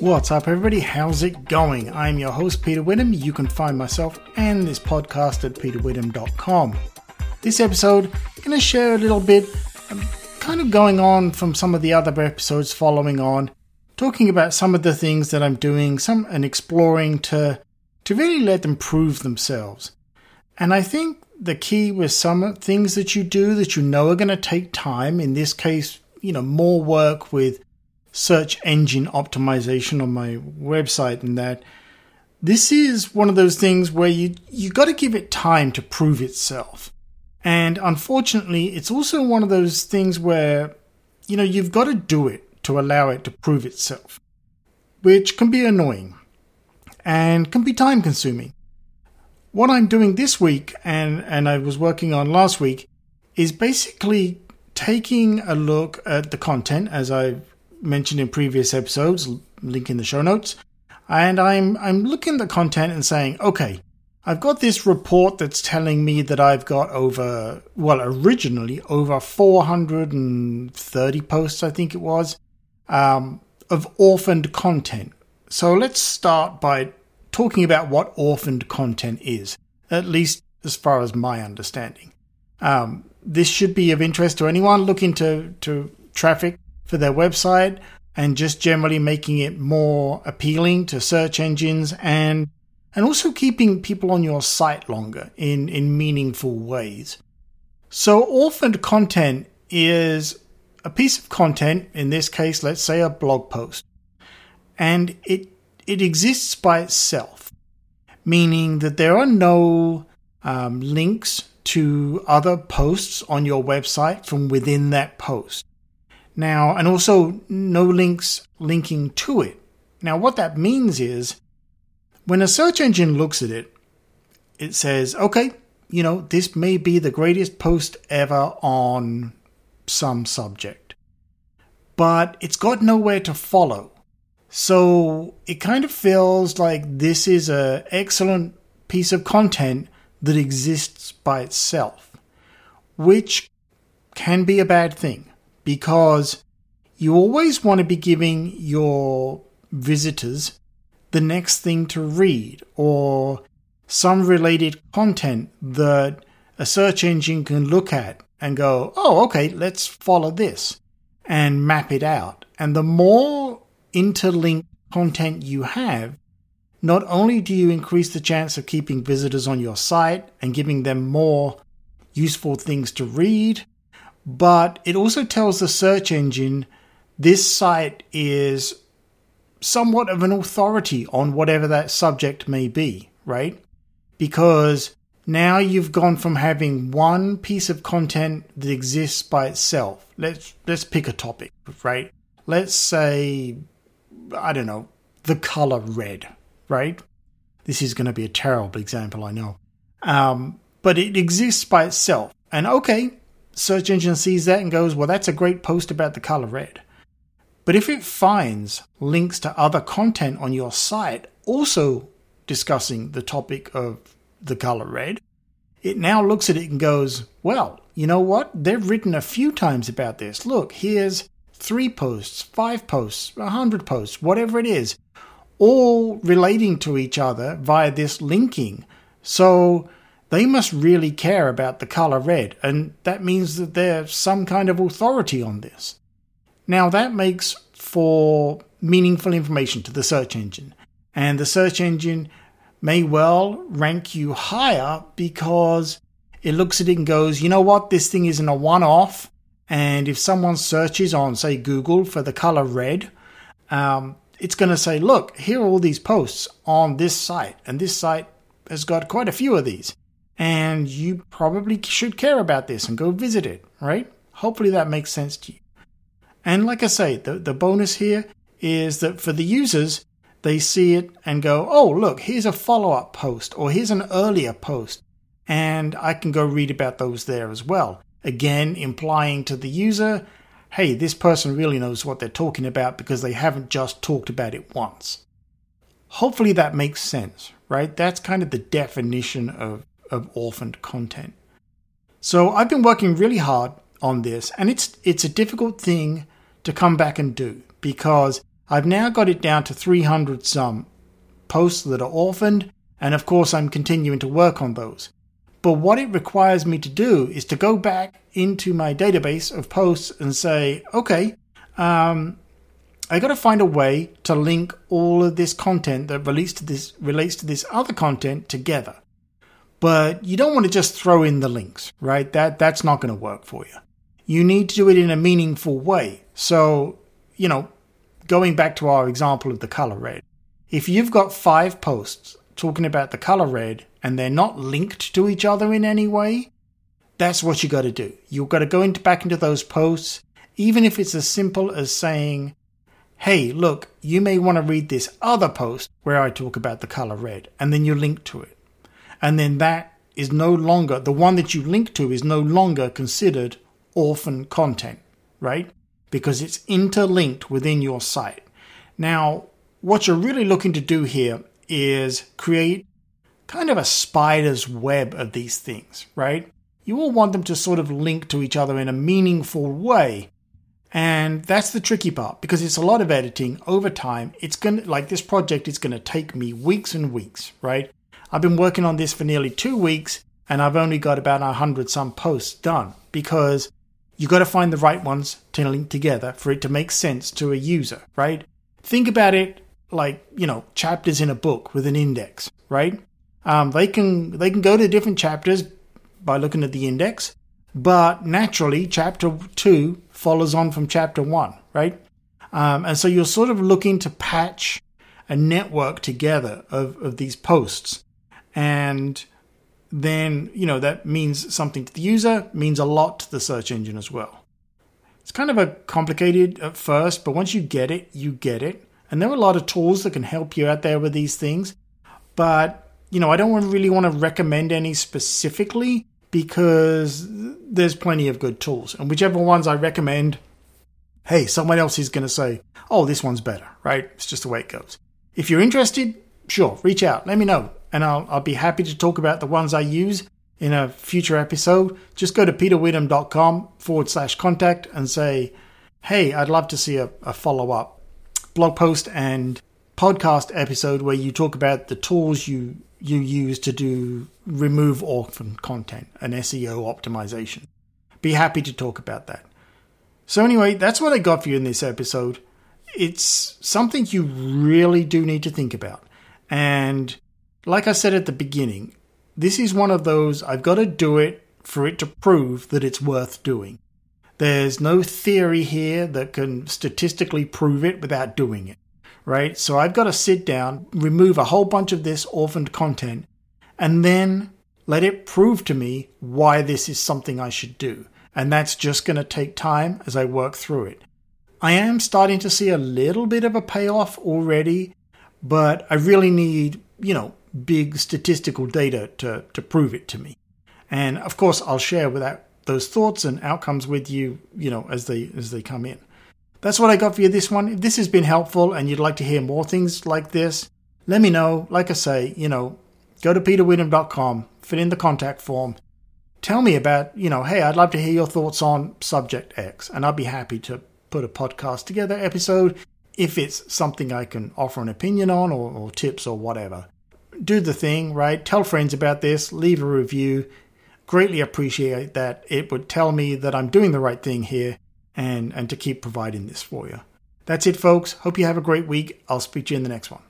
What's up, everybody? How's it going? I'm your host, Peter Witham. You can find myself and this podcast at peterwitham.com. This episode, I'm going to share a little bit, kind of going on from some of the other episodes following on, talking about some of the things that I'm doing, some and exploring to to really let them prove themselves. And I think the key with some things that you do that you know are going to take time, in this case, you know, more work with search engine optimization on my website and that this is one of those things where you you got to give it time to prove itself. And unfortunately, it's also one of those things where you know you've got to do it to allow it to prove itself, which can be annoying and can be time consuming. What I'm doing this week and and I was working on last week is basically taking a look at the content as I've mentioned in previous episodes, link in the show notes. And I'm I'm looking at the content and saying, okay, I've got this report that's telling me that I've got over well, originally over 430 posts, I think it was, um, of orphaned content. So let's start by talking about what orphaned content is, at least as far as my understanding. Um, this should be of interest to anyone looking to, to traffic for their website and just generally making it more appealing to search engines and and also keeping people on your site longer in, in meaningful ways. So orphaned content is a piece of content, in this case, let's say a blog post, and it it exists by itself, meaning that there are no um, links to other posts on your website from within that post. Now, and also no links linking to it. Now, what that means is when a search engine looks at it, it says, okay, you know, this may be the greatest post ever on some subject, but it's got nowhere to follow. So it kind of feels like this is an excellent piece of content that exists by itself, which can be a bad thing because you always want to be giving your visitors the next thing to read or some related content that a search engine can look at and go, oh, okay, let's follow this and map it out. And the more interlinked content you have, not only do you increase the chance of keeping visitors on your site and giving them more useful things to read, but it also tells the search engine this site is somewhat of an authority on whatever that subject may be, right? Because now you've gone from having one piece of content that exists by itself. Let's let's pick a topic, right? Let's say I don't know, the color red, right? This is going to be a terrible example, I know. Um, but it exists by itself. And okay, search engine sees that and goes, well, that's a great post about the color red. But if it finds links to other content on your site also discussing the topic of the color red, it now looks at it and goes, well, you know what? They've written a few times about this. Look, here's three posts, five posts, a hundred posts, whatever it is, all relating to each other via this linking. So they must really care about the color red, and that means that they're some kind of authority on this. Now, that makes for meaningful information to the search engine, and the search engine may well rank you higher because it looks at it and goes, you know what, this thing isn't a one off. And if someone searches on, say, Google for the color red, um, it's going to say, look, here are all these posts on this site, and this site has got quite a few of these and you probably should care about this and go visit it, right? Hopefully that makes sense to you. And like I say, the, the bonus here is that for the users, they see it and go, oh, look, here's a follow up post or here's an earlier post. And I can go read about those there as well. Again, implying to the user, hey, this person really knows what they're talking about because they haven't just talked about it once. Hopefully that makes sense, right? That's kind of the definition of of orphaned content. So I've been working really hard on this, and it's it's a difficult thing to come back and do because I've now got it down to 300 some posts that are orphaned, and of course I'm continuing to work on those. But what it requires me to do is to go back into my database of posts and say, okay, um, I got to find a way to link all of this content that relates to this relates to this other content together. But you don't want to just throw in the links, right? That that's not going to work for you. You need to do it in a meaningful way. So, you know, going back to our example of the color red, if you've got five posts talking about the color red and they're not linked to each other in any way, that's what you got to do. You've got to go into, back into those posts, even if it's as simple as saying, hey, look, you may want to read this other post where I talk about the color red, and then you link to it. And then that is no longer, the one that you link to is no longer considered orphan content, right? Because it's interlinked within your site. Now, what you're really looking to do here is create kind of a spider's web of these things, right? You all want them to sort of link to each other in a meaningful way. And that's the tricky part because it's a lot of editing over time. It's going to, like this project is going to take me weeks and weeks, right? I've been working on this for nearly two weeks and I've only got about a hundred some posts done because you got to find the right ones to link together for it to make sense to a user, right? Think about it like, you know, chapters in a book with an index, right? Um, they can they can go to different chapters by looking at the index, but naturally, chapter two follows on from chapter one, right? Um, and so you're sort of looking to patch a network together of, of these posts. And then, you know, that means something to the user, means a lot to the search engine as well. It's kind of a complicated at first, but once you get it, you get it. And there are a lot of tools that can help you out there with these things. But you know, I don't really want to recommend any specifically because there's plenty of good tools. And whichever ones I recommend, hey, someone else is going to say, oh, this one's better, right? It's just the way it goes. If you're interested, sure, reach out, let me know. And I'll, I'll be happy to talk about the ones I use in a future episode. Just go to peterwitham.com forward slash contact and say, hey, I'd love to see a, a follow up blog post and podcast episode where you talk about the tools you you use to do remove orphan content and SEO optimization. Be happy to talk about that. So, anyway, that's what I got for you in this episode. It's something you really do need to think about. And like I said at the beginning, this is one of those I've got to do it for it to prove that it's worth doing. There's no theory here that can statistically prove it without doing it right? So I've got to sit down, remove a whole bunch of this orphaned content, and then let it prove to me why this is something I should do. And that's just going to take time as I work through it. I am starting to see a little bit of a payoff already, but I really need, you know, big statistical data to, to prove it to me. And of course, I'll share with that, those thoughts and outcomes with you, you know, as they as they come in. That's what I got for you this one. If this has been helpful and you'd like to hear more things like this, let me know. Like I say, you know, go to peterwitham.com, fill in the contact form. Tell me about, you know, hey, I'd love to hear your thoughts on subject X, and I'd be happy to put a podcast together episode if it's something I can offer an opinion on or, or tips or whatever. Do the thing, right? Tell friends about this, leave a review. Greatly appreciate that. It would tell me that I'm doing the right thing here and, and to keep providing this for you. That's it, folks. Hope you have a great week. I'll speak to you in the next one.